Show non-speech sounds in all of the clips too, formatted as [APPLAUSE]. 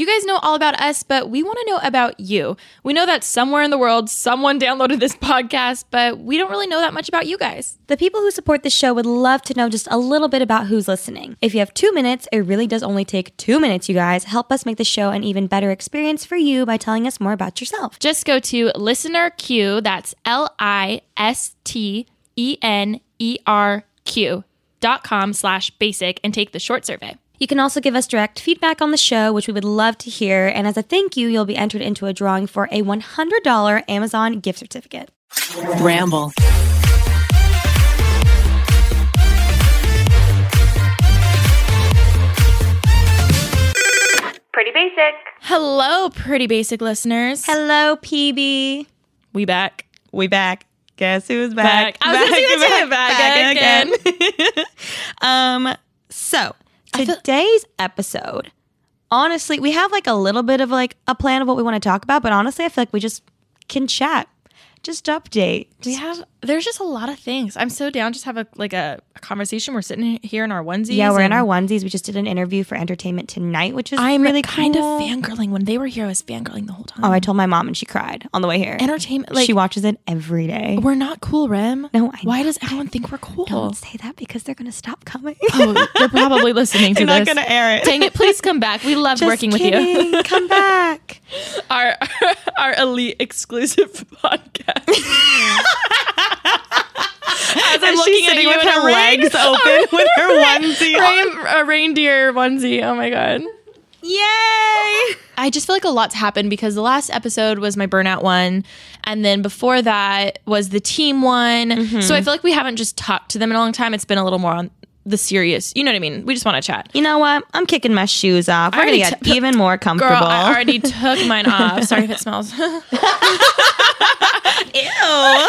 You guys know all about us, but we want to know about you. We know that somewhere in the world, someone downloaded this podcast, but we don't really know that much about you guys. The people who support the show would love to know just a little bit about who's listening. If you have two minutes, it really does only take two minutes, you guys. Help us make the show an even better experience for you by telling us more about yourself. Just go to listener Q, that's L I S T E N E R Q dot com slash basic and take the short survey. You can also give us direct feedback on the show, which we would love to hear. And as a thank you, you'll be entered into a drawing for a $100 Amazon gift certificate. Ramble. Pretty basic. Hello, pretty basic listeners. Hello, PB. We back. We back. Guess who's back? Back. I was gonna say that too. Back again. [LAUGHS] um, so today's episode, honestly, we have like a little bit of like a plan of what we want to talk about, but honestly, I feel like we just can chat, just update. We have there's just a lot of things. I'm so down just have a like a, a conversation. We're sitting here in our onesies. Yeah, we're in our onesies. We just did an interview for Entertainment Tonight, which is I'm really kind cool. of fangirling. When they were here, I was fangirling the whole time. Oh, I told my mom and she cried on the way here. Entertainment like she watches it every day. we're not cool, Rem. No, I Why know. does everyone think we're cool? Don't say that because they're gonna stop coming. Oh, they're probably listening to [LAUGHS] They're not gonna air it. Dang it! Please come back. We love Just working with you. Come back. [LAUGHS] our [LAUGHS] our elite exclusive podcast. As I'm And looking she's at sitting you with in a her rain- legs [LAUGHS] open with her onesie [LAUGHS] on. rain, a reindeer onesie. Oh my god. Yay! I just feel like a lot's happened because the last episode was my burnout one, and then before that was the team one. Mm-hmm. So I feel like we haven't just talked to them in a long time. It's been a little more on the serious. You know what I mean? We just want to chat. You know what? I'm kicking my shoes off. We're gonna get t- even more comfortable. Girl, I already [LAUGHS] took mine off. Sorry if it smells. Ew.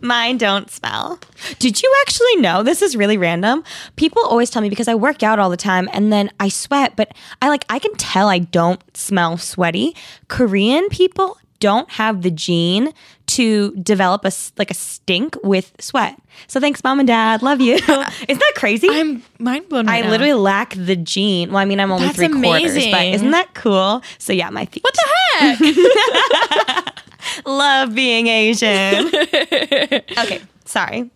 Mine don't smell. Did you actually know this is really random? People always tell me because I work out all the time and then I sweat, but I like I can tell I don't smell sweaty. Korean people don't have the gene to develop a like a stink with sweat. So thanks mom and dad. Love you. [LAUGHS] Isn't that crazy? I'm mind blown. Right I now. literally lack the gene. Well, I mean, I'm only That's three quarters, but isn't that cool? So yeah, my feet. What the heck? [LAUGHS] Love being Asian. [LAUGHS] okay, sorry.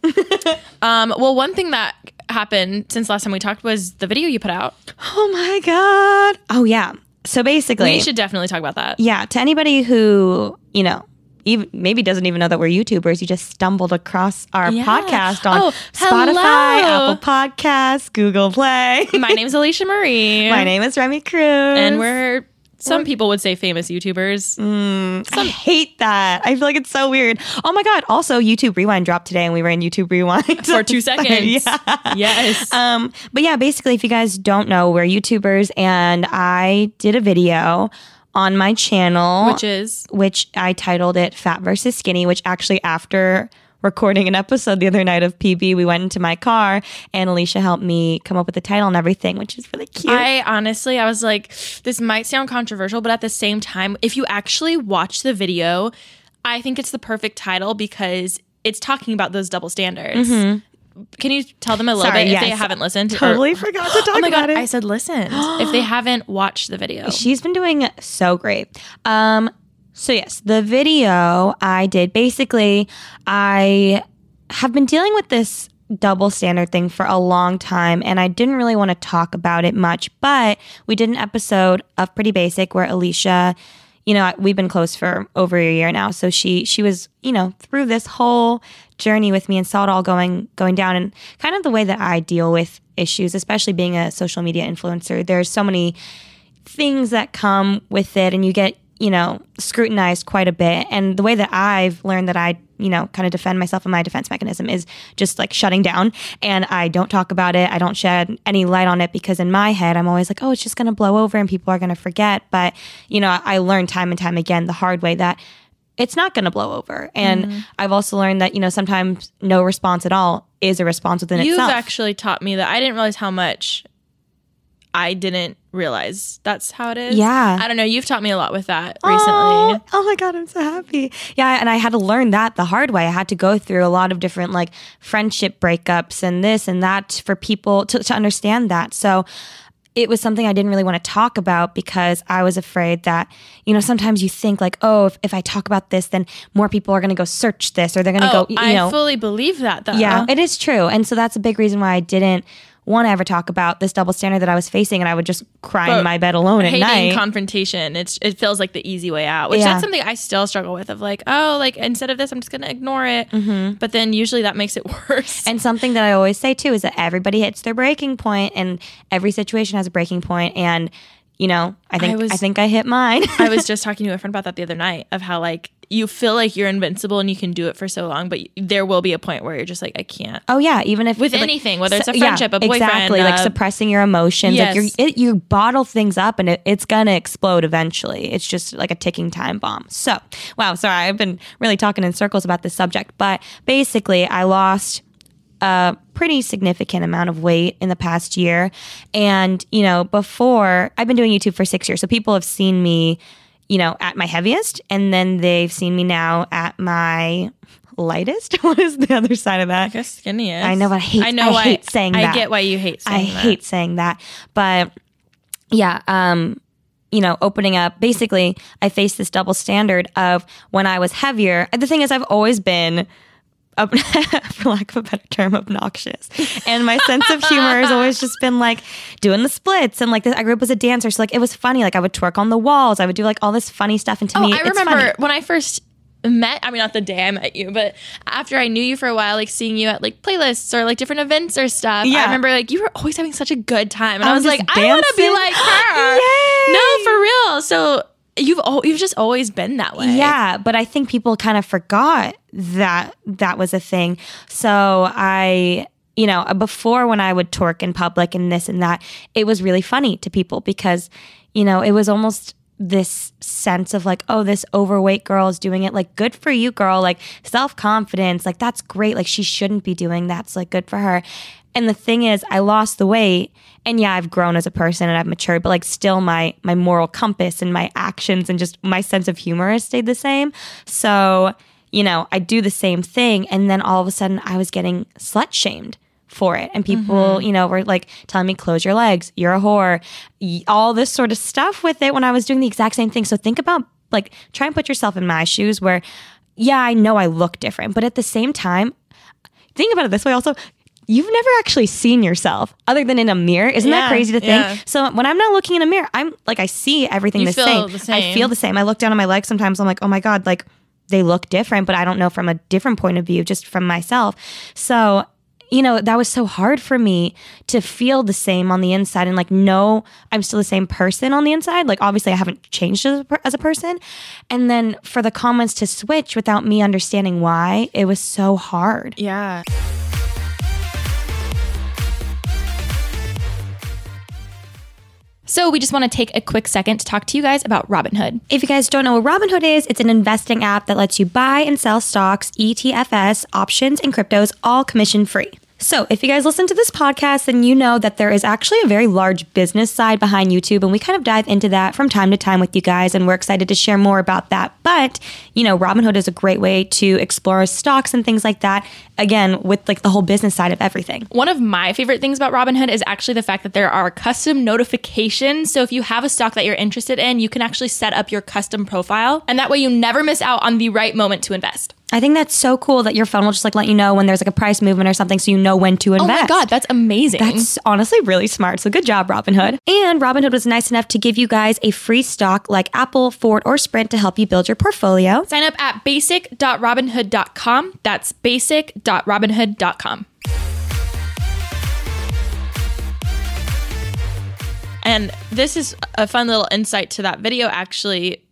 um, well, one thing that happened since last time we talked was the video you put out. Oh my god. Oh yeah. So basically, We should definitely talk about that. yeah. To anybody who you know. Even, maybe doesn't even know that we're YouTubers. You just stumbled across our Yeah. podcast on Oh, Spotify, hello. Apple Podcasts, Google Play. [LAUGHS] My name's Alisha Marie. My name is Remi Cruz, and we're some people would say famous YouTubers. I hate that. I feel like it's so weird. Oh my god! Also, YouTube Rewind dropped today, and we in YouTube Rewind [LAUGHS] For two seconds. [LAUGHS] yeah. Yes. Um, but yeah, basically, if you guys don't know, we're YouTubers, and I did a video on my channel, Which is which I titled it "Fat versus Skinny." Which actually, after recording an episode the other night of PB, we went into my car, and Alisha helped me come up with the title and everything, which is really cute. I honestly, I was like, this might sound controversial, but at the same time, if you actually watch the video, I think it's the perfect title because it's talking about those double standards. Mm-hmm. Can you tell them a little. Sorry, bit if they haven't listened? or- totally forgot to talk [GASPS] oh my about god! it. I said listen. if they [GASPS] haven't watched the video, She's been doing so great. Um, so yes, the video I did basically, I have been dealing with this double standard thing for a long time and I didn't really want to talk about it much, but we did an episode of Pretty Basic where Alisha, you know, we've been close for over a year now. So she she was, you know, through this whole journey with me and saw it all going going down and kind of the way that I deal with issues, especially being a social media influencer. There's so many things that come with it and you get you know scrutinized quite a bit. And the way that i've learned that i you know kind of defend myself and my defense mechanism is just like shutting down. And i don't talk about it. I don't shed any light on it because in my head i'm always like oh it's just going to blow over and people are going to forget. But you know i learned time and time again the hard way that it's not going to blow over. And mm-hmm. i've also learned that you know sometimes no response at all is a response within itself. you've actually taught me that. I didn't realize how much I didn't realize that's how it is. Yeah. I don't know. You've taught me a lot with that recently. Oh, oh my god, I'm so happy. Yeah, and I had to learn that the hard way. I had to go through a lot of different like friendship breakups and this and that for people to, to understand that. So it was something I didn't really want to talk about because I was afraid that, you know, sometimes you think like, oh, if, if I talk about this, then more people are going to go search this or they're going to Oh, go, you I know. fully believe that though. yeah, it is true. And so that's a big reason why I didn't want to ever talk about this double standard that I was facing and I would just cry in my bed alone at night. confrontation it's it feels like the easy way out which Yeah. that's something i still struggle with of like oh like instead of this i'm just gonna ignore it Mm-hmm. but then usually that makes it [LAUGHS] worse And something that I always say too is that everybody hits their breaking point and every situation has a breaking point and you know, I think I, was- think I hit mine. i was [LAUGHS] just talking to a friend about that the other night of how like you feel like you're invincible and you can do it for so long but there will be a point where you're just like i can't oh yeah, even if With like, anything, whether it's a yeah, friendship, a boyfriend, exactly, like uh, suppressing your emotions, like Yes. you it, you bottle things up and it, it's gonna explode eventually. It's just like a ticking time bomb. So, wow, sorry, I've been really talking in circles about this subject, but basically, I lost a pretty significant amount of weight in the past year. And, you know, before I've been doing YouTube for six years. So people have seen me, you know, at my heaviest, and then they've seen me now at my lightest. [LAUGHS] what is the other side of that? I guess skinny is. I know, but I hate- I know I why. hate saying I that. get why you hate I saying that. hate saying that. But yeah, um, you know, opening up, basically, I faced this double standard of when I was heavier. The thing is, I've always been, ob- [LAUGHS] for lack of a better term, obnoxious. And my sense of humor has always just been like doing the splits. And like, this. I grew up as a dancer. So like, it was funny. Like, I would twerk on the walls. I would do like all this funny stuff. And to Oh, me, I remember funny. when I first met. I mean, not the day I met you, but after I knew you for a while, like seeing you at like playlists or like different events or stuff. Yeah. I remember like you were always having such a good time, and I was just like, I want to be like her. [LAUGHS] No, for real. So you've al- you've just always been that way. Yeah, but I think people kind of forgot that that was a thing. So I, you know, uh, before when I would twerk in public and this and that, it was really funny to people because, you know, it was almost this sense of like, oh, this overweight girl is doing it. Like, good for you, girl. Like, self confidence. Like, that's great. Like, she shouldn't be doing that's like good for her. And the thing is, I lost the weight, and yeah, I've grown as a person and I've matured, but like still my my moral compass and my actions and just my sense of humor has stayed the same. So, you know, I do the same thing, and then all of a sudden I was getting slut shamed for it. And people, mm-hmm. you know, were like telling me, close your legs, you're a whore, all this sort of stuff with it when I was doing the exact same thing. So think about like try and put yourself in my shoes where yeah, I know I look different, but at the same time, think about it this way also you've never actually seen yourself other than in a mirror. Isn't that crazy to think? yeah. so when i'm not looking in a mirror i'm like i see everything the, same. the i feel the same. I look down at my legs sometimes. I'm like oh my god like they look different but i don't know from a different point of view just from myself. So you know that was so hard for me to feel the same on the inside and like know i'm still the same person on the inside. Like obviously i haven't changed as a, per- as a person. And then for the comments to switch without me understanding why it was so hard. Yeah. So, we just want to take a quick second to talk to you guys about Robinhood. If you guys don't know what Robinhood is, it's an investing app that lets you buy and sell stocks, ETFs, options, and cryptos all commission free. So, if you guys listen to this podcast, then you know that there is actually a very large business side behind YouTube, and we kind of dive into that from time to time with you guys, and we're excited to share more about that. But, you know, Robinhood is a great way to explore stocks and things like that, again, with like the whole business side of everything. One of my favorite things about Robinhood is actually the fact that there are custom notifications. So if you have a stock that you're interested in, you can actually set up your custom profile. And that way you never miss out on the right moment to invest. I think that's so cool that your phone will just like let you know when there's like a price movement or something so you know when to invest. Oh my God, that's amazing. That's honestly really smart. So good job, Robinhood. And Robinhood was nice enough to give you guys a free stock like Apple, Ford, or Sprint to help you build your portfolio. Sign up at basic.robinhood.com. That's basic.robinhood.com. And this is a fun little insight to that video actually.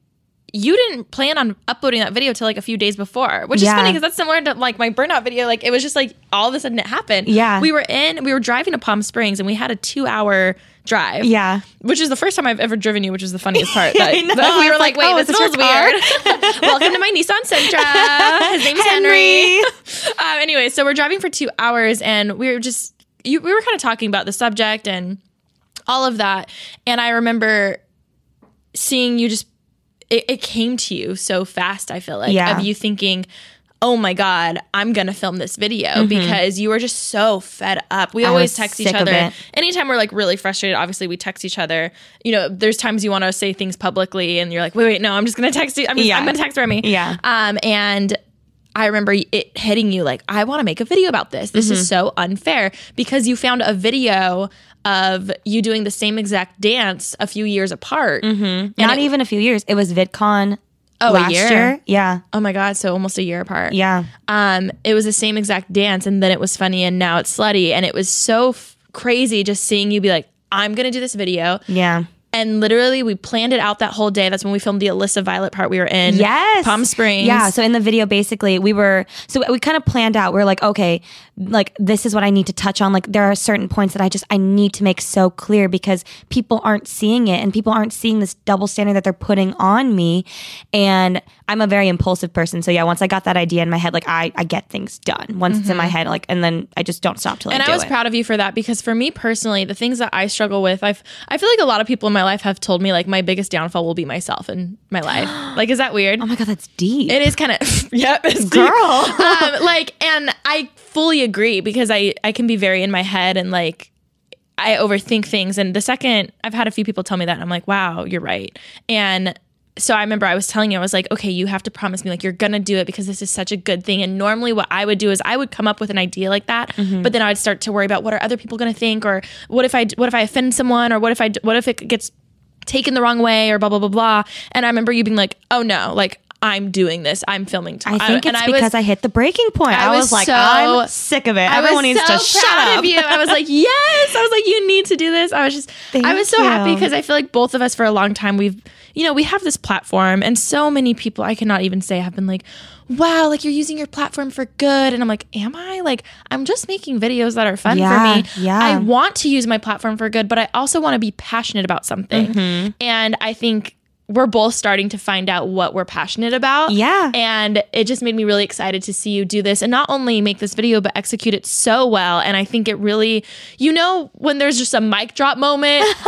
You didn't plan on uploading that video till like a few days before, which Yeah. is funny because that's similar to like my burnout video. Like it was just like all of a sudden it happened. Yeah. We were in, we were driving to Palm Springs and we had a two hour drive. Yeah. Which is the first time I've ever driven you, which is the funniest part. [LAUGHS] That, I know. that we were like, like, wait, oh, this is feels weird. [LAUGHS] Welcome to my Nissan Sentra. [LAUGHS] His name's Henry. um, anyway, so we're driving for two hours and we were just, you, we were kind of talking about the subject and all of that. And I remember seeing you just, it, it came to you so fast, I feel like, Yeah. of you thinking, oh my god i'm gonna film this video because you were just so fed up we Mm-hmm. I always text each other anytime we're like really frustrated obviously we text each other you know there's times you want to say things publicly and you're like wait wait no i'm just gonna text you i'm, just, Yeah. I'm gonna text Remi Yeah. um and I remember it hitting you like, I want to make a video about this. This Mm-hmm. is so unfair because you found a video of you doing the same exact dance a few years apart. Mm-hmm. Not even a few years. It was VidCon Oh, a last year? year. Yeah. Oh my God. So almost a year apart. Yeah. Um, it was the same exact dance and then it was funny and now it's slutty. And it was so f- crazy just seeing you be like, I'm going to do this video. Yeah. And literally, we planned it out that whole day. That's when we filmed the Alyssa Violet part. We were in Yes. Palm Springs. Yeah. So in the video, basically, we were, so we kind of planned out. We are like, okay, like this is what I need to touch on. Like there are certain points that I just, I need to make so clear because people aren't seeing it and people aren't seeing this double standard that they're putting on me. And I'm a very impulsive person. So yeah, once I got that idea in my head, like I, I get things done once it's in my head, like, and then I just don't stop till Mm-hmm. and I I was it. proud of you for that because for me personally, the things that I struggle with, I've I feel like a lot of people in my life have told me like my biggest downfall will be myself in my life. [GASPS] like, is that weird? oh my God, that's deep. It is kind of [LAUGHS] yep, it's deep. Girl. um, like, and I fully agree because I I can be very in my head and like I overthink things. And the second I've had a few people tell me that, I'm like, wow, you're right. And so I remember I was telling you, I was like, okay, you have to promise me like you're gonna do it because this is such a good thing. And normally what I would do is I would come up with an idea like that, mm-hmm. but then I would start to worry about what are other people gonna think, or what if I what if I offend someone, or what if I what if it gets taken the wrong way, or blah blah blah blah. And I remember you being like, oh no, like I'm doing this, I'm filming. I think it's I was- because I hit the breaking point. I, I was, was like, so- I'm sick of it. I Everyone needs so to shut up. of you. I was like, [LAUGHS] yes. I was like, you need to do this. I was just, I was so happy because I feel like both of us for a long time we've, you know, we have this platform, and so many people I cannot even say have been like, wow, like you're using your platform for good, and I'm like, am I? Like, I'm just making videos that are fun Yeah, for me. yeah. I want to use my platform for good, but I also want to be passionate about something, Mm-hmm. and I think. We're both starting to find out what we're passionate about. Yeah. And it just made me really excited to see you do this and not only make this video, but execute it so well. And I think it really, you know, when there's just a mic drop moment, [LAUGHS]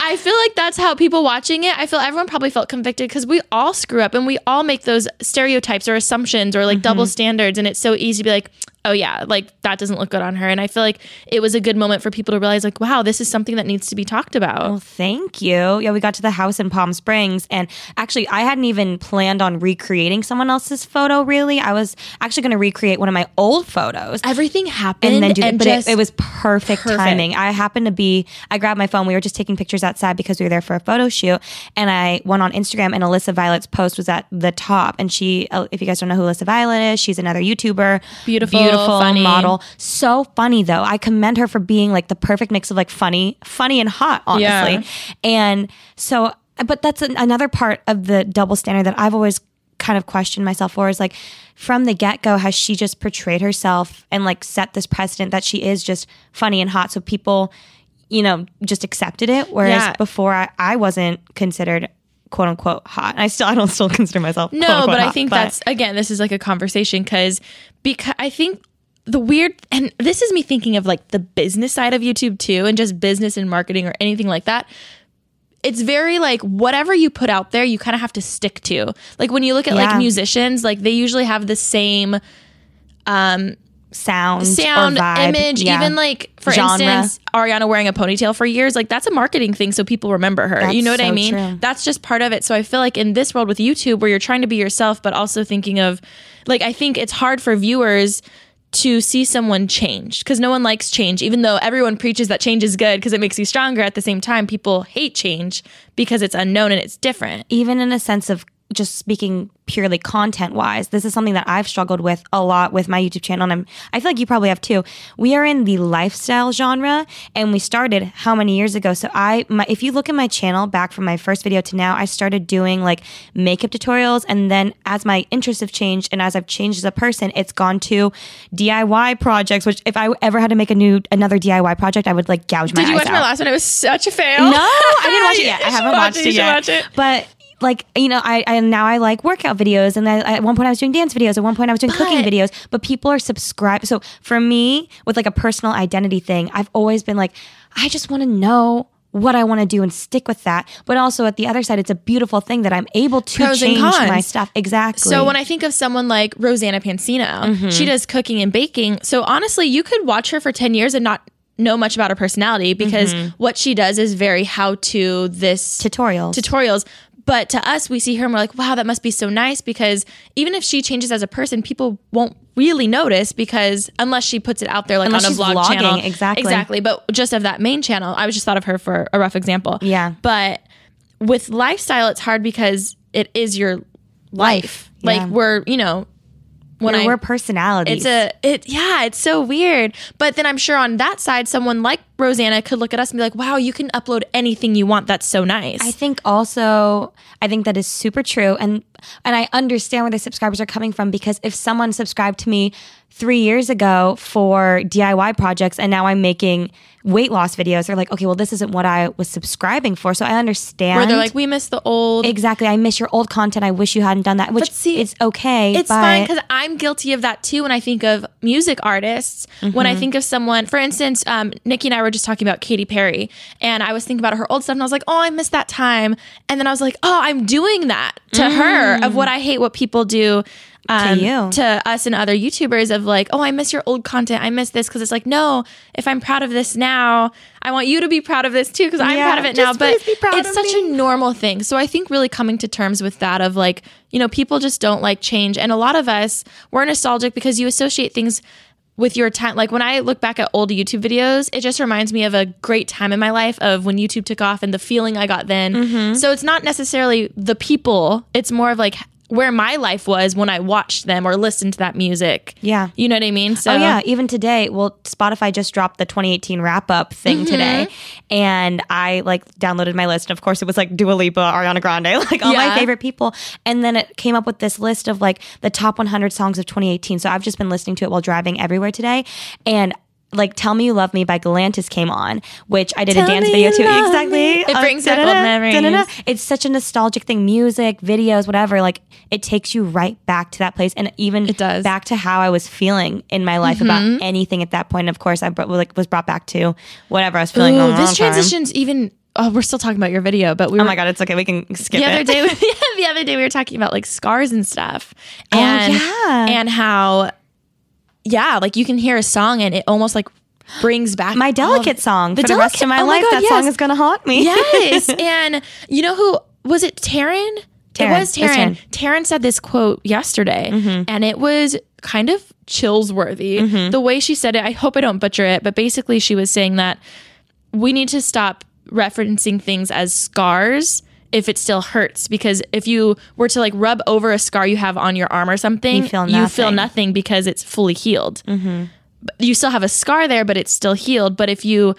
I feel like that's how people watching it, I feel everyone probably felt convicted because we all screw up and we all make those stereotypes or assumptions or like mm-hmm. double standards. And it's so easy to be like, oh yeah, like that doesn't look good on her. And I feel like it was a good moment for people to realize, like, wow, this is something that needs to be talked about. Well, thank you. Yeah, we got to the house in Palm Springs, and actually, I hadn't even planned on recreating someone else's photo. Really, I was actually going to recreate one of my old photos. Everything happened and then do that, and but it, it was perfect, perfect. timing. I happened to be, I grabbed my phone. We were just taking pictures outside because we were there for a photo shoot, and I went on Instagram, and Alyssa Violet's post was at the top. And she, uh, if you guys don't know who Alyssa Violet is, she's another YouTuber, Beautiful, beautiful funny. model, so funny though. I commend her for being like the perfect mix of like funny, funny and hot, honestly. Yeah. And so, but that's an, another part of the double standard that I've always kind of questioned myself for is like from the get go, has she just portrayed herself and like set this precedent that she is just funny and hot? So people, you know, just accepted it. Whereas Yeah. before I, I wasn't considered quote unquote hot. And I still, I don't still consider myself No, unquote, but I hot, think that's again, this is like a conversation because because I think the weird and this is me thinking of like the business side of YouTube too, and just business and marketing or anything like that. It's very like whatever you put out there, you kind of have to stick to. Like when you look at Yeah. like musicians, like they usually have the same um, sound, sound, or vibe. image, Yeah. even like for Genre. instance, Ariana wearing a ponytail for years, like that's a marketing thing so people remember her. you know what I mean? true. That's just part of it. So I feel like in this world with YouTube where you're trying to be yourself but also thinking of like I think it's hard for viewers to see someone change because no one likes change even though everyone preaches that change is good because it makes you stronger at the same time people hate change because it's unknown and it's different even in a sense of just speaking purely content wise, this is something that I've struggled with a lot with my YouTube channel. And I'm, I feel like you probably have too. We are in the lifestyle genre and we started how many years ago? So I, my, if you look at my channel back from my first video to now, I started doing like makeup tutorials. And then as my interests have changed and as I've changed as a person, it's gone to DIY projects, which if I ever had to make a new, another DIY project, I would like gouge my did you watch out. my last one it was such a fail No, I didn't watch it yet. [LAUGHS] I haven't watched it. it, yet. watch it. But like you know, I, I now I like workout videos, and I, at one point I was doing dance videos. At one point I was doing cooking videos. But people are subscribed. So for me, with like a personal identity thing, I've always been like, I just want to know what I want to do and stick with that. But also at the other side, it's a beautiful thing that I'm able to change my stuff. Exactly. So when I think of someone like Rosanna Pansino, Mm-hmm. she does cooking and baking. So honestly, you could watch her for 10 years and not know much about her personality because Mm-hmm. what she does is very how to this tutorials. tutorials. But to us, we see her and we're like, wow, that must be so nice because even if she changes as a person, people won't really notice because unless she puts it out there like Unless on a vlog vlogging, channel. exactly. Exactly. But just of that main channel, I was just thought of her for a rough example. Yeah. But with lifestyle, it's hard because it is your life. Like yeah. we're, you know, when we're, I we're personalities. it's a it yeah, it's so weird. But then I'm sure on that side, someone like Rosanna could look at us and be like, "Wow, you can upload anything you want. That's so nice." I think also I think that is super true and and I understand where the subscribers are coming from because if someone subscribed to me 3 years ago for DIY projects and now I'm making weight loss videos they're like okay well this isn't what I was subscribing for so I understand Where they're like, "We miss the old." exactly I miss your old content I wish you hadn't done that which see, is okay It's but fine because I'm guilty of that too. When I think of music artists, when Mm-hmm. I think of someone, for instance, um, Nikki and I were just talking about Katy Perry, and I was thinking about her old stuff, and I was like, "Oh, I miss that time." And then I was like, "Oh, I'm doing that to her of what I hate what people do." Um, Mm. you. to us and other YouTubers of like, oh, I miss your old content. I miss this because it's like, no, if I'm proud of this now, I want you to be proud of this too because I'm Yeah, proud of it now. But please be proud it's such me. a normal thing. So I think really coming to terms with that of like, you know, people just don't like change. And a lot of us, we're nostalgic because you associate things with your time. Like when I look back at old YouTube videos, it just reminds me of a great time in my life of when YouTube took off and the feeling I got then. Mm-hmm. So it's not necessarily the people, it's more of like where my life was when I watched them or listened to that music. Yeah. You know what I mean? So Oh yeah, even today, well, Spotify just dropped the 2018 wrap up thing Mm-hmm. today, and I like downloaded my list. And of course, it was like Dua Lipa, Ariana Grande, [LAUGHS] like all Yeah. my favorite people. And then it came up with this list of like the top 100 songs of 2018. So I've just been listening to it while driving everywhere today, and. Like "Tell Me You Love Me" by Galantis came on, which I did Tell a dance video to. Exactly. It brings back old memories. It's such a nostalgic thing. Music, videos, whatever. Like it takes you right back to that place, and even It does. back to how I was feeling in my life about mm-hmm. anything at that point. And of course, I brought, like was brought back to whatever I was feeling. Ooh, all the this time. transitions even. Oh, we're still talking about your video, but we Oh my god, it's okay. We can skip the other it. day [LAUGHS] the other day we were talking about like scars and stuff oh, and yeah. and how yeah like you can hear a song and it almost like brings back my delicate song the for the rest of Delicate- my oh my life. God, that yes. song is gonna haunt me. yes [LAUGHS] and you know who was it Taryn Taryn. it was Taryn Taryn said this quote yesterday mm-hmm. and it was kind of chills worthy mm-hmm. the way she said it I hope I don't butcher it but basically she was saying that we need to stop referencing things as scars if it still hurts because if you were to like rub over a scar you have on your arm or something You feel nothing, you feel nothing. because it's fully healed mm-hmm. you still have a scar there but it's still healed but if you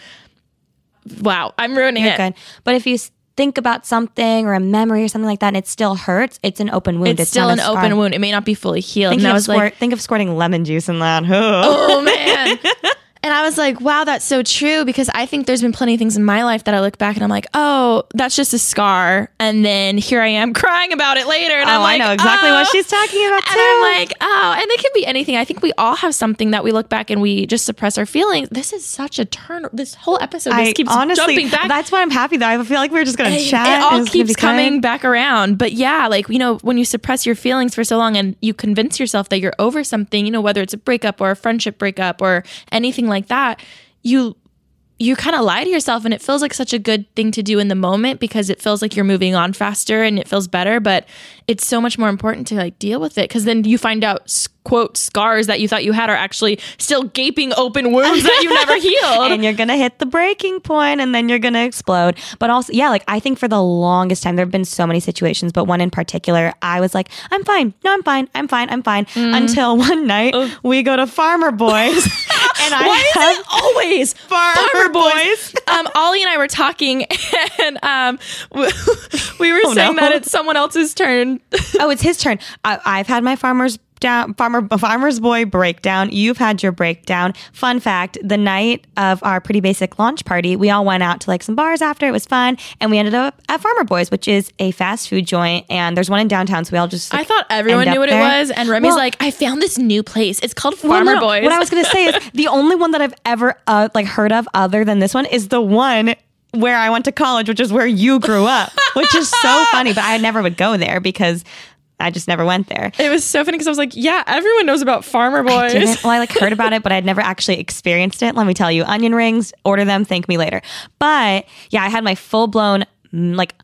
wow i'm ruining You're it good. But if you think about something or a memory or something like that, and it still hurts, it's an open wound. it's, still an scar. open wound it may not be fully healed Think, of squirt, like think of squirting lemon juice in that. [LAUGHS] oh man [LAUGHS] and i was like wow that's so true because i think there's been plenty of things in my life that i look back and i'm like oh that's just a scar and then here i am [LAUGHS] crying about it later and Oh, i'm like Oh, I know exactly what "Oh." she's talking about too. And I'm like, oh, and it can be anything. I think we all have something that we look back and we just suppress our feelings. This is such a turn. This whole episode just I keeps honestly, jumping back. that's why I'm happy though. I feel like we're just gonna chat. it all it's gonna be keeps coming back around. But yeah, like, you know, when you suppress your feelings for so long and you convince yourself that you're over something, you know, whether it's a breakup or a friendship breakup or anything like that, you you kind of lie to yourself and it feels like such a good thing to do in the moment because it feels like you're moving on faster and it feels better but it's so much more important to like deal with it because then you find out quote scars that you thought you had are actually still gaping open wounds that you never [LAUGHS] healed. And you're gonna hit the breaking point and then you're gonna explode. But also yeah like i think for the longest time there have been so many situations but one in particular i was like i'm fine. No i'm fine. I'm fine. I'm fine. Mm. until [LAUGHS] one night we go to farmer boys [LAUGHS] and i Why have is it always Farmer Boys? um, Ollie and I were talking, [LAUGHS] and um, we, [LAUGHS] we were saying Oh, no. that it's someone else's turn. oh it's his turn I, i've had my farmer's down farmer [LAUGHS] farmer's boy breakdown you've had your breakdown fun fact the night of our pretty basic launch party we all went out to like some bars after it was fun and we ended up at farmer boys which is a fast food joint and there's one in downtown so we all just I thought everyone knew what there. it was, and Remi's Well- like, "I found this new place. It's called Farmer no, no. Boys." What I was gonna say is [LAUGHS] the only one that I've ever uh, like heard of other than this one is the one where I went to college, which is where you grew up, which is so [LAUGHS] funny. But I never would go there because I just never went there. It was so funny because I was like, yeah, everyone knows about Farmer Boys. Didn't, well, I like heard about it, but I'd never actually experienced it. Let me tell you, onion rings, order them, thank me later. But yeah, I had my full blown mm, like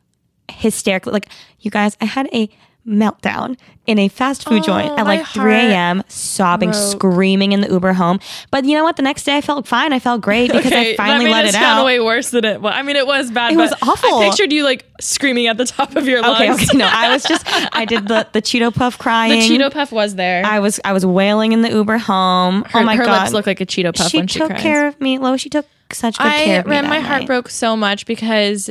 hysterical. Like you guys, I had a meltdown in a fast food Oh, joint at like 3 a.m. sobbing, broke. screaming in the Uber home. But you know what? The next day I felt fine. I felt great because I finally let it out. way worse than it was. I mean, it was bad. It was but awful. I pictured you like screaming at the top of your lungs. Okay, okay, no, I was just I did the the Cheeto puff crying. the. Cheeto puff was there. I was I was wailing in the Uber home. her, oh my her god, lips look like a Cheeto puff she when she took cries. care of me. Lo, she took such good I care of me. My heart night. broke so much because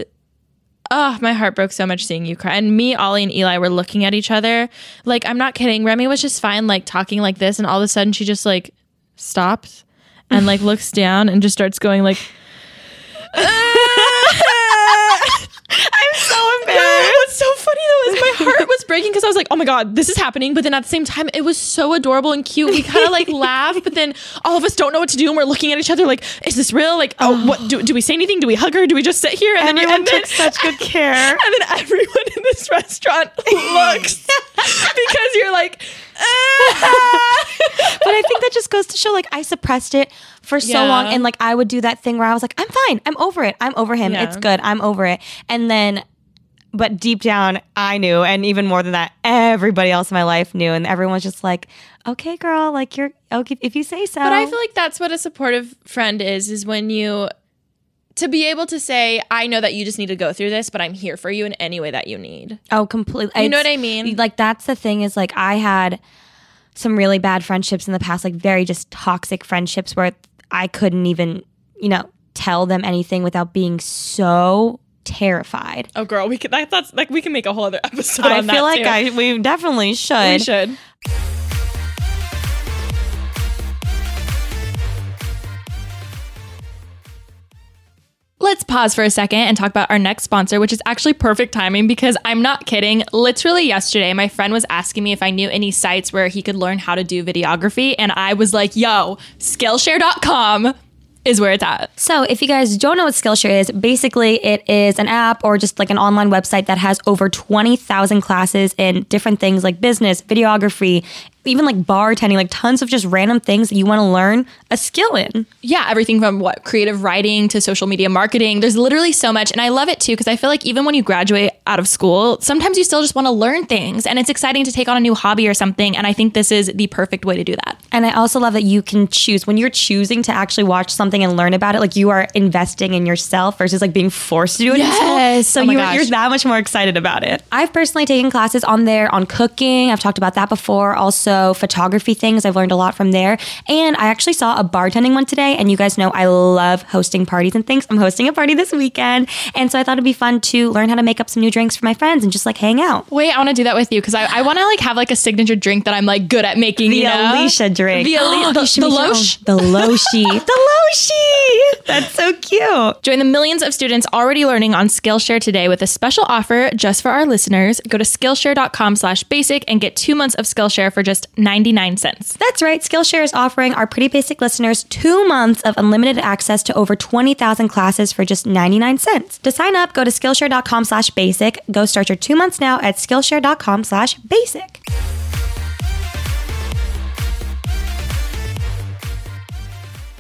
oh my heart broke so much seeing you cry. And me ollie and eli were looking at each other. Like i'm not kidding. Remi was just fine like talking like this and all of a sudden she just like stops and like [LAUGHS] looks down and just starts going like No, embarrassed. what's so funny though is my heart was breaking because I was like, oh my god, this is happening. But then at the same time, it was so adorable and cute. We kind of like [LAUGHS] laugh, but then all of us don't know what to do, and we're looking at each other like, is this real? Like, oh, what do, do we say anything? Do we hug her? Do we just sit here? And then, Everyone then, took such good [LAUGHS] care. and then everyone in this restaurant [LAUGHS] looks because you're like, "Ah." but I think that just goes to show like I suppressed it for so Yeah. long and like I would do that thing where I was like I'm fine. I'm over it. I'm over him. Yeah. It's good. I'm over it. And then but deep down I knew and even more than that everybody else in my life knew and everyone was just like okay girl like you're okay if you say so. But I feel like that's what a supportive friend is, is when you to be able to say, I know that you just need to go through this, but I'm here for you in any way that you need. Oh, completely. You know what I mean? Like that's the thing is like I had some really bad friendships in the past, like very just toxic friendships where I couldn't even, you know, tell them anything without being so terrified. Oh, girl, we could. That, that's like we can make a whole other episode. I on feel that like too. I we definitely should. we should. Let's pause for a second and talk about our next sponsor, which is actually perfect timing because I'm not kidding. Literally yesterday, my friend was asking me if I knew any sites where he could learn how to do videography. And I was like, yo, Skillshare.com is where it's at. So, if you guys don't know what Skillshare is, basically it is an app or just like an online website that has over 20,000 classes in different things like business, videography, even like bartending, like tons of just random things that you want to learn a skill in. yeah, everything from what creative writing to social media marketing. There's literally so much. And I love it too because I feel like even when you graduate out of school, sometimes you still just want to learn things and it's exciting to take on a new hobby or something. And I think this is the perfect way to do that. And I also love that you can choose when you're choosing to actually watch something and learn about it, like you are investing in yourself versus like being forced to do it in school. Yes. So Oh you're, you're that much more excited about it. I've personally taken classes on there on cooking. I've talked about that before. Also, photography things. I've learned a lot from there. And I actually saw a bartending one today. And you guys know I love hosting parties and things. I'm hosting a party this weekend. And so I thought it'd be fun to learn how to make up some new drinks for my friends and just like hang out. Wait, I want to do that with you because I, I want to like have like a signature drink that I'm like good at making. The you know? Alisha drink. The, Ali- [GASPS] the, the make. Loche. The Loshi. [LAUGHS] the Loshi. That's so cute. Join the millions of students already learning on Skillshare today with a special offer just for our listeners. Go to Skillshare.com slash basic and get two months of Skillshare for just 99 cents. That's right. Skillshare is offering our Pretty Basic listeners two months of unlimited access to over 20,000 classes for just 99 cents. To sign up, go to Skillshare.com slash basic. Go start your two months now at Skillshare.com slash basic.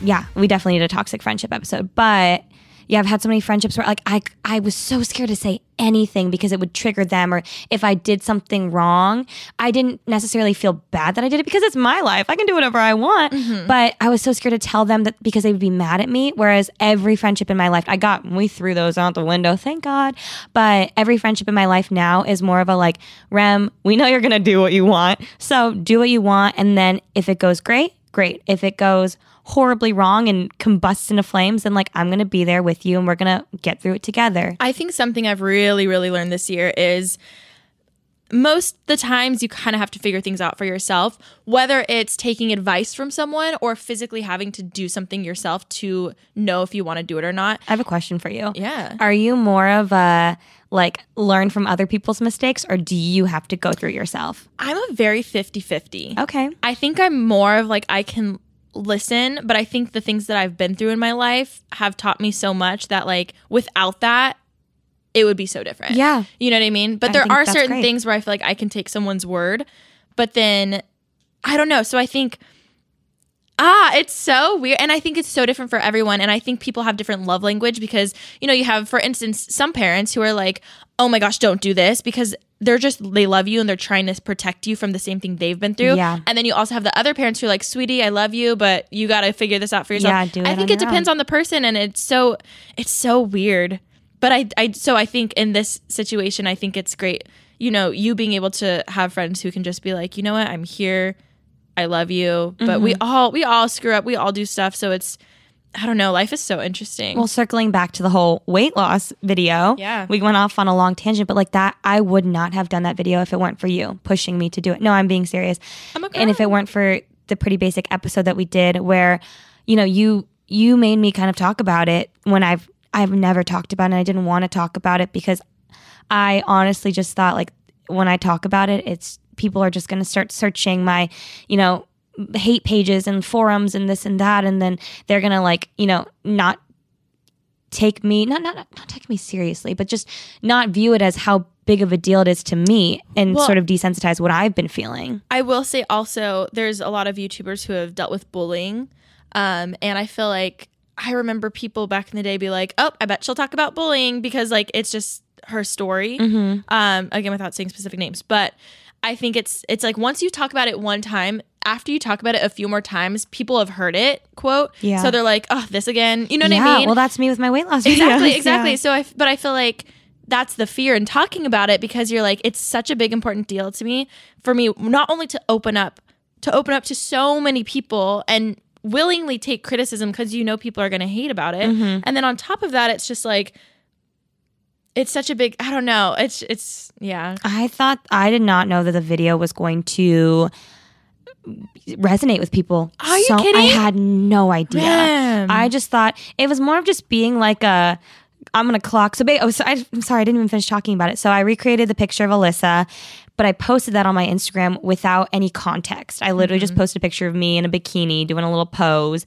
Yeah, we definitely need a toxic friendship episode. But yeah, I've had so many friendships where like I I was so scared to say anything because it would trigger them or if I did something wrong, I didn't necessarily feel bad that I did it because it's my life. I can do whatever I want. Mm-hmm. But I was so scared to tell them that because they would be mad at me. Whereas every friendship in my life, I got we threw those out the window, thank God. But every friendship in my life now is more of a like, Rem, we know you're gonna do what you want. So do what you want and then if it goes great, great. If it goes horribly wrong and combusts into flames, then like I'm gonna be there with you and we're gonna get through it together. I think something I've really, really learned this year is most the times you kind of have to figure things out for yourself, whether it's taking advice from someone or physically having to do something yourself to know if you want to do it or not. I have a question for you. Yeah. Are you more of a like learn from other people's mistakes or do you have to go through yourself? I'm a very 50 50. Okay. I think I'm more of like I can listen, but I think the things that I've been through in my life have taught me so much that like without that it would be so different. Yeah. You know what I mean? But I there are certain great. things where I feel like I can take someone's word, but then I don't know. So I think Ah, it's so weird. And I think it's so different for everyone. And I think people have different love language because, you know, you have, for instance, some parents who are like, oh my gosh, don't do this because they're just, they love you and they're trying to protect you from the same thing they've been through. Yeah. And then you also have the other parents who are like, sweetie, I love you, but you got to figure this out for yourself. Yeah, do it I think it depends on the person. And it's so, it's so weird. But I, I, so I think in this situation, I think it's great, you know, you being able to have friends who can just be like, you know what, I'm here. I love you. But we Mm-hmm. all we all screw up. We all do stuff. So it's I don't know. Life is so interesting. Well, circling back to the whole weight loss video, Yeah. we went off on a long tangent, but like that, I would not have done that video if it weren't for you pushing me to do it. No, I'm being serious. I'm and if it weren't for the pretty basic episode that we did, where you know you you made me kind of talk about it when I've I've never talked about it. and I didn't want to talk about it because I honestly just thought like when I talk about it, it's people are just going to start searching my, you know, hate pages and forums and this and that, and then they're gonna like you know not take me not not not take me seriously, but just not view it as how big of a deal it is to me and Well- sort of desensitize what I've been feeling. I will say also there's a lot of YouTubers who have dealt with bullying. Um, and I feel like I remember people back in the day be like, Oh, I bet she'll talk about bullying because like it's just her story. Mm-hmm. Um, again without saying specific names. But I think it's it's like once you talk about it one time, after you talk about it a few more times, people have heard it, quote. Yeah. So they're like, Oh, this again. You know what yeah, I mean? well, that's me with my weight loss. exactly videos, exactly yeah. so i but i feel like that's the fear in talking about it because you're like it's such a big important deal to me for me not only to open up to open up to so many people and willingly take criticism because you know people are going to hate about it Mm-hmm. and then on top of that it's just like it's such a big i don't know it's it's yeah I thought I did not know that the video was going to resonate with people. Are you so I had no idea. Man. I just thought it was more of just being like a. I'm gonna clock. So, ba- oh, so I, I'm sorry, I didn't even finish talking about it. So I recreated the picture of Alyssa, but I posted that on my Instagram without any context. I literally Mm-hmm. just posted a picture of me in a bikini doing a little pose,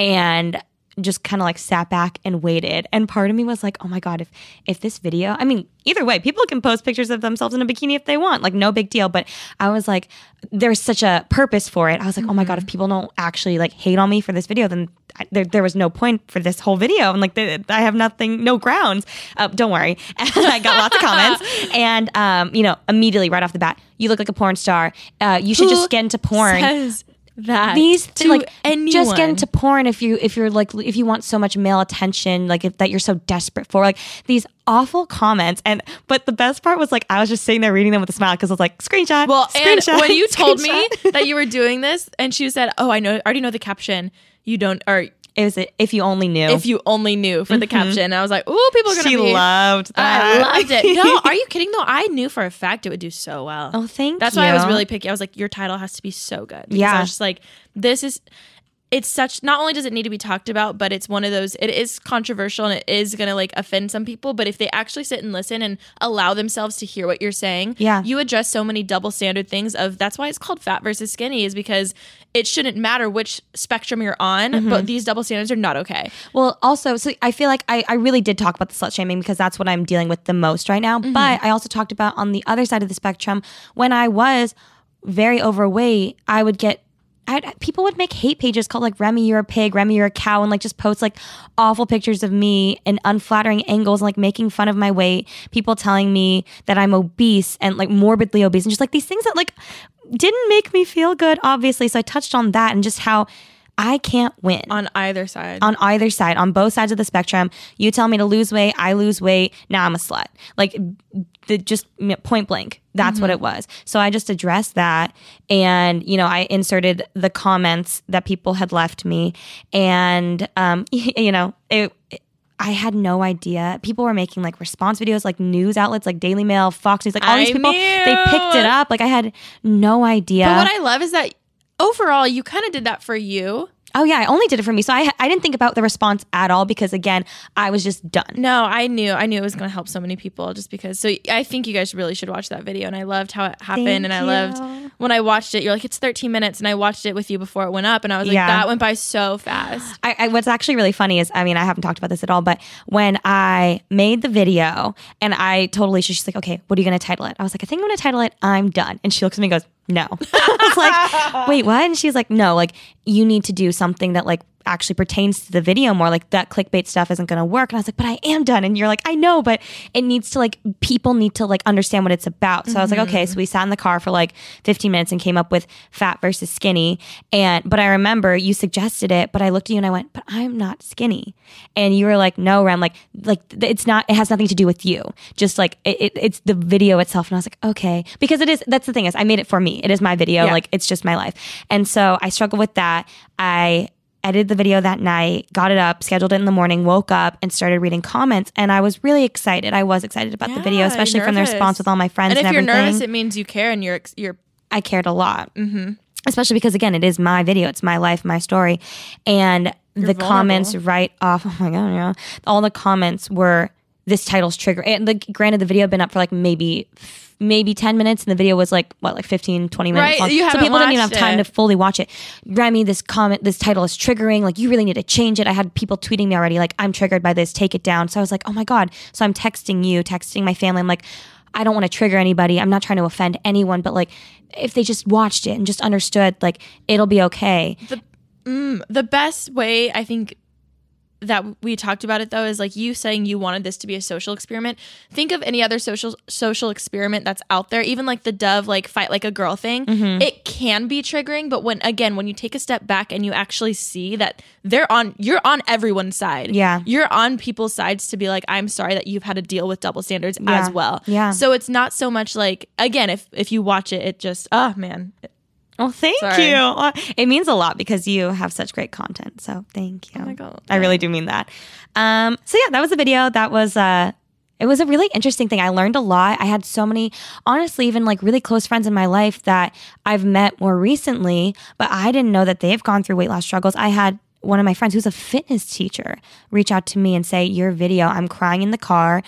and just kind of like sat back and waited. And part of me was like, oh my God, if if this video, I mean, either way, people can post pictures of themselves in a bikini if they want, like no big deal. But I was like, there's such a purpose for it. I was like, oh my God, if people don't actually like hate on me for this video, then I, there, there was no point for this whole video. And like, I have nothing, no grounds. Uh, don't worry. [LAUGHS] And I got lots of comments. [LAUGHS] And, um, you know, immediately right off the bat, you look like a porn star. Uh, you should Who just get into porn says that these to like anyone. just get into porn if you if you're like if you want so much male attention like if that you're so desperate for like these awful comments and but the best part was like I was just sitting there reading them with a smile because I was like screenshot Well, and screenshot, when you told me that you were doing this, and she said, "Oh, I know, I already know the caption. You don't, or it was a, if you only knew if you only knew for the mm-hmm. caption." I was like, "Ooh, people are gonna she be." loved I that loved it. No, [LAUGHS] are you kidding? though? I knew for a fact it would do so well. oh thank That's you why I was really picky. I was like, your title has to be so good. Because I Yeah. was just like, this is it's such not only does it need to be talked about, but it's one of those it is controversial and it is gonna like offend some people. But if they actually sit and listen and allow themselves to hear what you're saying, Yeah. you address so many double standard things of that's why it's called fat versus skinny, is because it shouldn't matter which spectrum you're on, Mm-hmm. but these double standards are not okay. Well, also, so I feel like I, I really did talk about the slut shaming because that's what I'm dealing with the most right now. Mm-hmm. But I also talked about on the other side of the spectrum when I was very overweight, I would get. I'd, people would make hate pages called like Remi, you're a pig, Remi, you're a cow, and like just post like awful pictures of me and unflattering angles and like making fun of my weight. People telling me that I'm obese and like morbidly obese and just like these things that like didn't make me feel good, obviously. So I touched on that and just how I can't win On either side. on either side, on both sides of the spectrum. You tell me to lose weight, I lose weight. Now I'm a slut. Like the just point blank. That's what it was. So I just addressed that, and you know, I inserted the comments that people had left me, and um, [LAUGHS] you know, it. I had no idea. People were making like response videos, like news outlets, like Daily Mail, Fox News, like all these I people. They picked it up. Like I had no idea. But what I love is that overall, you kind of did that for you. Oh yeah, I only did it for me. So I I didn't think about the response at all because again, I was just done. No, I knew I knew it was going to help so many people just because. So I think you guys really should watch that video. And I loved how it happened. Thank and I you. loved when I watched it. You're like, it's 13 minutes, and I watched it with you before it went up, and I was like, Yeah. that went by so fast. I, I, what's actually really funny is, I mean, I haven't talked about this at all, but when I made the video and I told Alisha, she's like, okay, what are you going to title it? I was like, I think I'm going to title it I'm Done. And she looks at me and goes, no. [LAUGHS] I was like, [LAUGHS] wait, what? And she's like, no, like, you need to do something that, like, actually pertains to the video more like that clickbait stuff isn't going to work. And i was like but i am done. And you're like i know but it needs to like people need to like understand what it's about. So i was like okay. So we sat in the car for like 15 minutes and came up with fat versus skinny. And but i remember you suggested it but i looked at you and i went but i'm not skinny. And you were like no ram like like it's not it has nothing to do with you. Just like it, it, it's the video itself. And i was like okay. Because it is that's the thing is i made it for me. It is my video. Yeah. like it's just my life. And so i struggle with that. I edited the video that night, got it up, scheduled it in the morning, woke up and started reading comments. And I was really excited. I was excited about the video, especially from the response with all my friends And and, if you're nervous, it means you care, and you're you're I cared a lot. Mm-hmm. Especially because, again, it is my video, it's my life, my story. And the vulnerable. comments right off, [LAUGHS] oh my God, yeah. All the comments were, this title's trigger. And the, granted, the video had been up for like maybe. Maybe 10 minutes, and the video was like, what, like 15, 20 minutes Right, long. you so people didn't even have time it. to fully watch it. Remi, this comment, this title is triggering. Like, you really need to change it. I had people tweeting me already, like, I'm triggered by this, take it down. So I was like, oh my God. So I'm texting you, texting my family. I'm like, I don't want to trigger anybody. I'm not trying to offend anyone, but like, if they just watched it and just understood, like, it'll be okay. The mm, the best way I think that we talked about it though is like you saying you wanted this to be a social experiment. Think of any other social social experiment that's out there, even like the Dove like fight like a girl thing. Mm-hmm. It can be triggering, but when again when you take a step back and you actually see that they're on you're on everyone's side. Yeah. You're on people's sides to be like I'm sorry that you've had to deal with double standards Yeah. as well. Yeah. So it's not so much like again if if you watch it it just oh man. Well, thank Sorry. you. It means a lot because you have such great content. So thank you. Oh my God. I really do mean that. Um, so yeah, that was the video. That was uh it was a really interesting thing. I learned a lot. I had so many, honestly, even like really close friends in my life that I've met more recently, but I didn't know that they've gone through weight loss struggles. I had one of my friends who's a fitness teacher reach out to me and say, Your video, I'm crying in the car.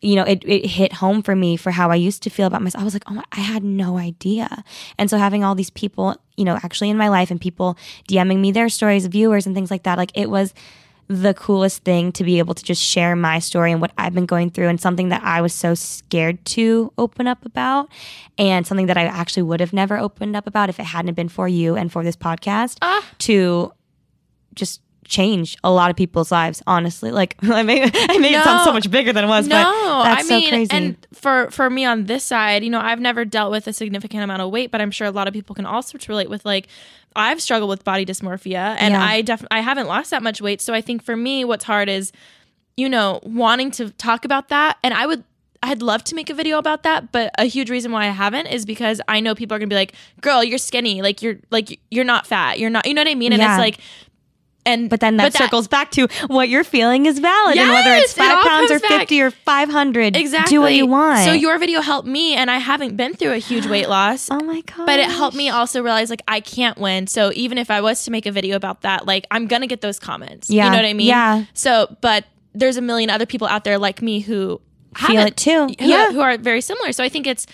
You know, it, it hit home for me for how I used to feel about myself. I was like, oh my, I had no idea. And so having all these people, you know, actually in my life and people DMing me their stories, viewers and things like that, like it was the coolest thing to be able to just share my story and what I've been going through and something that I was so scared to open up about and something that I actually would have never opened up about if it hadn't been for you and for this podcast ah. to just change a lot of people's lives honestly like [LAUGHS] I made, I made it sound so much bigger than it was No, but that's I so mean, crazy and for for me on this side, you know, I've never dealt with a significant amount of weight, but I'm sure a lot of people can also relate with like I've struggled with body dysmorphia, and Yeah. I definitely I haven't lost that much weight. So I think for me, what's hard is, you know, wanting to talk about that, and I would. I'd love to make a video about that, but a huge reason why I haven't is because I know people are gonna be like, "Girl, you're skinny. Like you're like you're not fat. You're not. You know what I mean?" And Yeah. it's like, and but then that circles back to what you're feeling is valid and whether it's Yes, it five pounds or comes back. 50 or 500 Exactly. do what you want So your video helped me, and I haven't been through a huge weight [GASPS] loss. oh my god But it helped me also realize like I can't win. So even if I was to make a video about that, like I'm gonna get those comments. Yeah. You know what I mean? Yeah. So but there's a million other people out there like me who Feel it too. Who, Yeah. Who are very similar. So I think it's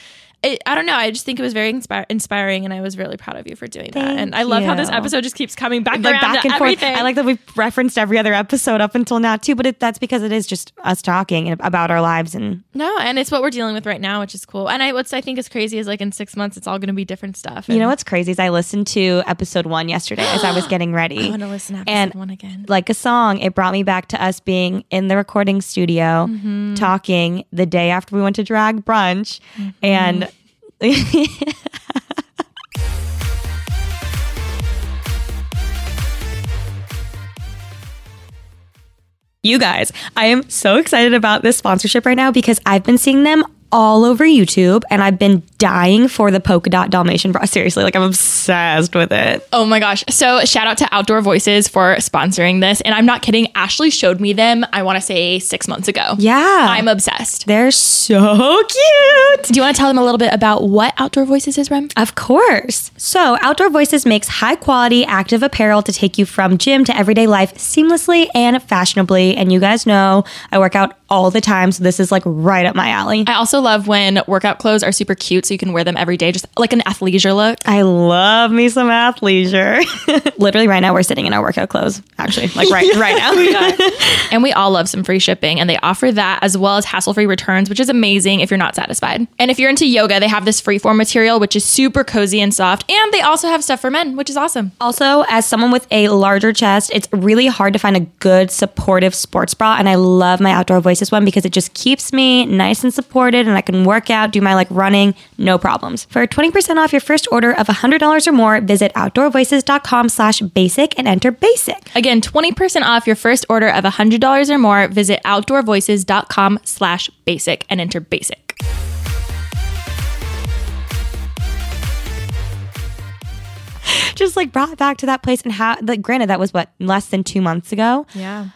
it, I don't know. I just think it was very inspiring, and I was really proud of you for doing that. And I love how this episode just keeps coming back like back and everything. forth. I like that we've referenced every other episode up until now too, but it, that's because it is just us talking about our lives and no, and it's what we're dealing with right now, which is cool. And I what's I think is crazy is like in six months, it's all going to be different stuff. you know what's crazy is I listened to episode one yesterday as I was [GASPS] getting ready. I want to listen to episode And- one again. like a song, it brought me back to us being in the recording studio Mm-hmm. talking the day after we went to drag brunch. Mm-hmm. And [LAUGHS] You guys, I am so excited about this sponsorship right now because I've been seeing them all over YouTube, and I've been dying for the polka dot Dalmatian bra. [LAUGHS] Seriously, like I'm obsessed with it. Oh my gosh. So, shout out to Outdoor Voices for sponsoring this. And I'm not kidding. Ashley showed me them, I want to say six months ago. Yeah. I'm obsessed. They're so cute. Do you want to tell them a little bit about what Outdoor Voices is, Rem? Of course. So, Outdoor Voices makes high quality active apparel to take you from gym to everyday life seamlessly and fashionably. And you guys know I work out all the time, so this is like right up my alley. I also love when workout clothes are super cute so you can wear them every day, just like an athleisure look. I love me some athleisure. [LAUGHS] Literally, right now we're sitting in our workout clothes. Actually, like right right now. [LAUGHS] [LAUGHS] and we all love some free shipping, and they offer that as well as hassle free returns, which is amazing if you're not satisfied. And if you're into yoga, they have this freeform material, which is super cozy and soft. And they also have stuff for men, which is awesome. Also, as someone with a larger chest, it's really hard to find a good supportive sports bra, and I love my Outdoor Voices one because it just keeps me nice and supported, and I can work out, do my like running, no problems. For 20% off your first order of $100 or more, visit outdoorvoices.com slash basic and enter basic. Again, 20% off your first order of $100 or more. Visit outdoorvoices.com slash basic and enter basic. Just like brought back to that place and how like granted that was what less than 2 months ago. Yeah.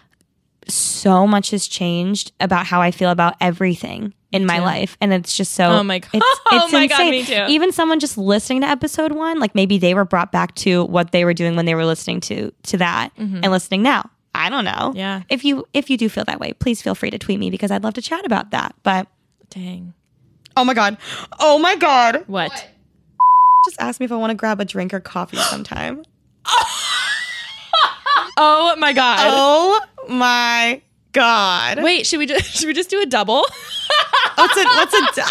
So much has changed about how I feel about everything in my life, and it's just so. Oh my God. [LAUGHS] It's, Oh it's my God, insane. me too. Even someone just listening to episode one, like maybe they were brought back to what they were doing when they were listening to to that, and listening now. I don't know. Mm-hmm. Yeah. If you if you do feel that way, please feel free to tweet me because I'd love to chat about that. But Dang. oh my god, oh my god, What? [LAUGHS] just ask me if I want to grab a drink or coffee sometime. [LAUGHS] Oh my God. oh my god. Wait, should we just [LAUGHS] should we just do a double? [LAUGHS] What's a what's a? [LAUGHS]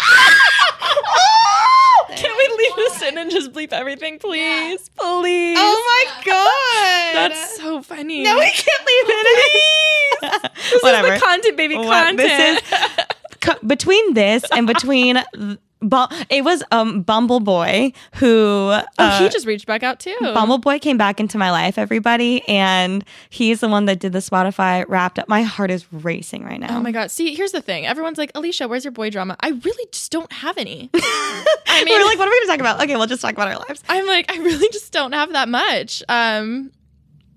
Can we leave this in and just bleep everything, please? Please. Oh my god! That's so funny. no, we can't leave it. in. This Whatever. is the content, baby. What- content. This is co- between this and between. Bu- it was um Bumble Boy who oh, uh, he just reached back out too. Bumble Boy came back into my life, everybody, and he's the one that did the Spotify wrapped up. My heart is racing right now. Oh my god. See, here's the thing. Everyone's like, Alisha, where's your boy drama? I really just don't have any. [LAUGHS] I mean, We're like, what are we gonna talk about? Okay, we'll just talk about our lives. I'm like, I really just don't have that much. Um,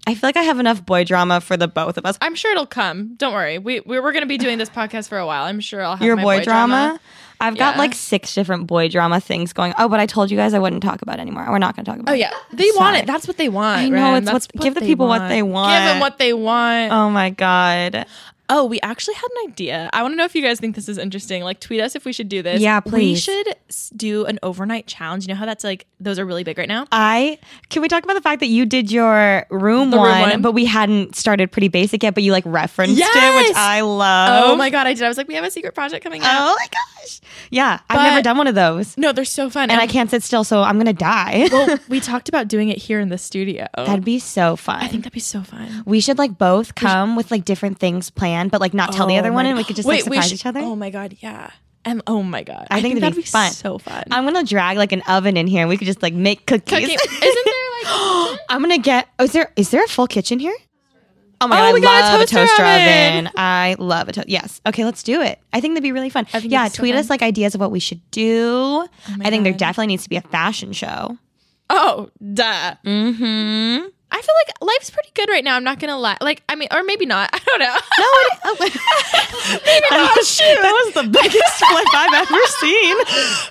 I feel like I have enough boy drama for the both of us. I'm sure it'll come. Don't worry. We we're, we're gonna be doing this podcast for a while. I'm sure I'll have Your my boy, drama. I've got like six different boy drama things going. Oh, but I told you guys I wouldn't talk about it anymore. We're not going to talk about Oh it. yeah, they want it. That's what they want. I know, Rem. it's That's what's- give the people what they want. Give them what they want. Oh my god. Oh, we actually had an idea. I want to know if you guys think this is interesting. Like, tweet us if we should do this. Yeah, please. We should s- do an overnight challenge. You know how that's like those are really big right now. I can we talk about the fact that you did your room, The room one, one. but we hadn't started pretty basic yet, but you like referenced it, Yes! which I love. Oh my god, I did. I was like, we have a secret project coming out. Oh my gosh. Yeah, I've never done one of those. No, they're so fun. And I can't sit still, so I'm gonna die. Well, [LAUGHS] we talked about doing it here in the studio. That'd be so fun. I think that'd be so fun. we should like both come with like different things planned, but like not tell the Oh other one my and we could just Wait, like surprise should- each other. Oh my god, yeah. And oh my god, I think it'd that'd be be fun. So fun. I'm gonna drag like an oven in here and we could just like make cookies. Cooking. Isn't there like? [GASPS] I'm gonna get. Oh, is there is there a full kitchen here? Oh my Oh, god, we I got a love a toaster toaster, oven. oven. I love a toaster. Yes. Okay, let's do it. I think that'd be really fun. yeah, it'd so tweet fun. us like ideas of what we should do. I think there definitely needs to be a fashion show. Oh, duh. Mm-hmm. I feel like life's pretty good right now. I'm not gonna lie. Like, I mean, or maybe not. [LAUGHS] I don't know. No, it, oh, [LAUGHS] maybe not. That was the [LAUGHS] biggest flip I've ever seen.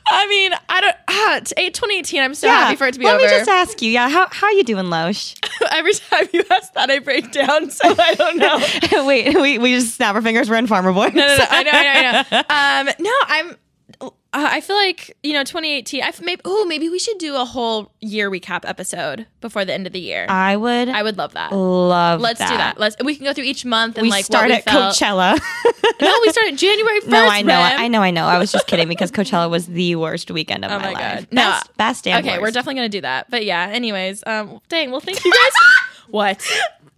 I mean, I don't. Ah, it's eight- 2018. I'm so yeah. happy for it to be Let over. Let me just ask you. Yeah, how how you doing, Loesch? Every time you ask that, I break down. So I don't know. Wait, we we just snap our fingers. We're in Farmer Boy. no, no, no. I know, I know, I know. Um, no, I'm. Uh, I feel like you know, 2018. I maybe. Oh, maybe we should do a whole year recap episode before the end of the year. I would. I would love that. love. Let's do that. Let's. We can go through each month and We like start what we at felt. Coachella. [LAUGHS] No, we start January 1st. No, I know, Rem. I know, I know. I was just kidding because [LAUGHS] Coachella was the worst weekend of Oh my, my life. No. Best, best Okay, we're definitely gonna do that. But yeah, anyways, um, dang. Well, thank [LAUGHS] you guys. what?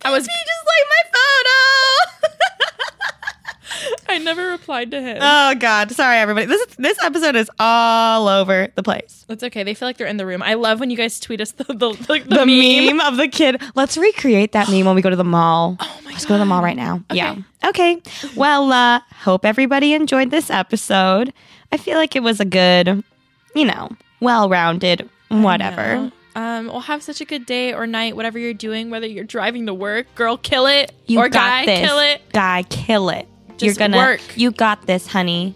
I was just like my photo. [LAUGHS] I never replied to him. Oh God, sorry everybody. This this episode is all over the place. That's okay. They feel like they're in the room. I love when you guys tweet us the the, the, The, meme. meme. of the kid. Let's recreate that meme when we go to the mall. [GASPS] Oh my Let's go to the mall right now. Okay. Yeah. Okay. Well, uh, hope everybody enjoyed this episode. I feel like it was a good, you know, well-rounded, whatever. Um, well, have such a good day or night, whatever you're doing, whether you're driving to work, girl, kill it, You or guy, this. kill it. Guy, kill it. You're gonna work. You got this, honey.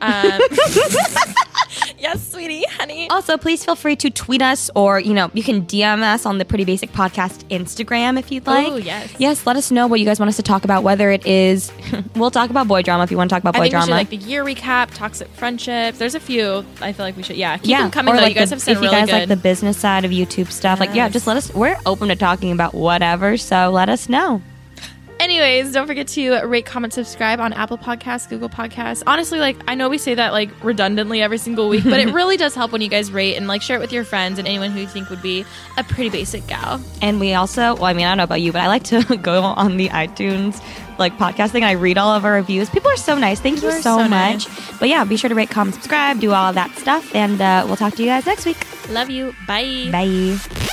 Um, [LAUGHS] yes, sweetie, honey. Also, please feel free to tweet us or, you know, you can DM us on the Pretty Basic Podcast Instagram if you'd like. Oh, yes. Yes, let us know what you guys want us to talk about, whether it is, [LAUGHS] we'll talk about boy drama if you want to talk about I boy think we drama. should like the year recap, toxic friendships. There's a few. I feel like we should. Yeah, keep yeah, them coming or though. like you guys the- have said if you really guys good. like the business side of YouTube stuff, like yeah, just let us. We're open to talking about whatever, so let us know. Anyways, don't forget to rate, comment, subscribe on Apple Podcasts, Google Podcasts. Honestly, like I know we say that like redundantly every single week, but it [LAUGHS] really does help when you guys rate and like share it with your friends and anyone who you think would be a pretty basic gal. And we also, well, I mean, I don't know about you, but I like to [LAUGHS] go on the iTunes like podcast thing. I read all of our reviews. People are so nice. Thank People you so, so much. But yeah, be sure to rate, comment, subscribe, do all of that stuff, and uh, we'll talk to you guys next week. Love you. Bye. Bye.